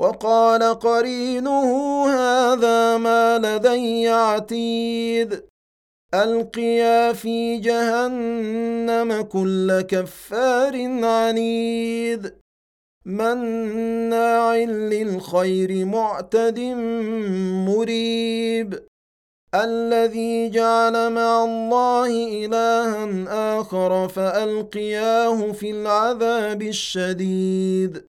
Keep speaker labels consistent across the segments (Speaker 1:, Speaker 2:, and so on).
Speaker 1: وقال قرينه هذا ما لدي عتيد. ألقيا في جهنم كل كفار عنيد. مناع للخير معتد مريب. الذي جعل مع الله إلها آخر فألقياه في العذاب الشديد.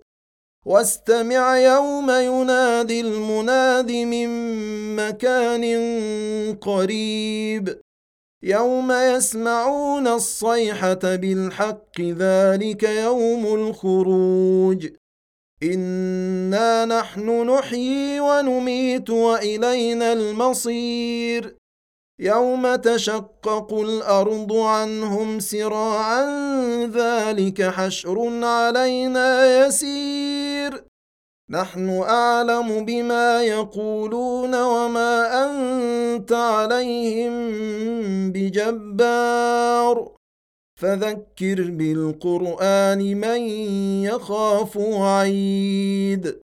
Speaker 1: واستمع يوم ينادي المناد من مكان قريب. يوم يسمعون الصيحة بالحق ذلك يوم الخروج. إنا نحن نحيي ونميت وإلينا المصير. يوم تشقق الأرض عنهم سراعا ذلك حشر علينا يسير نحن اعلم بما يقولون وما انت عليهم بجبار فذكر بالقران من يخاف وعيد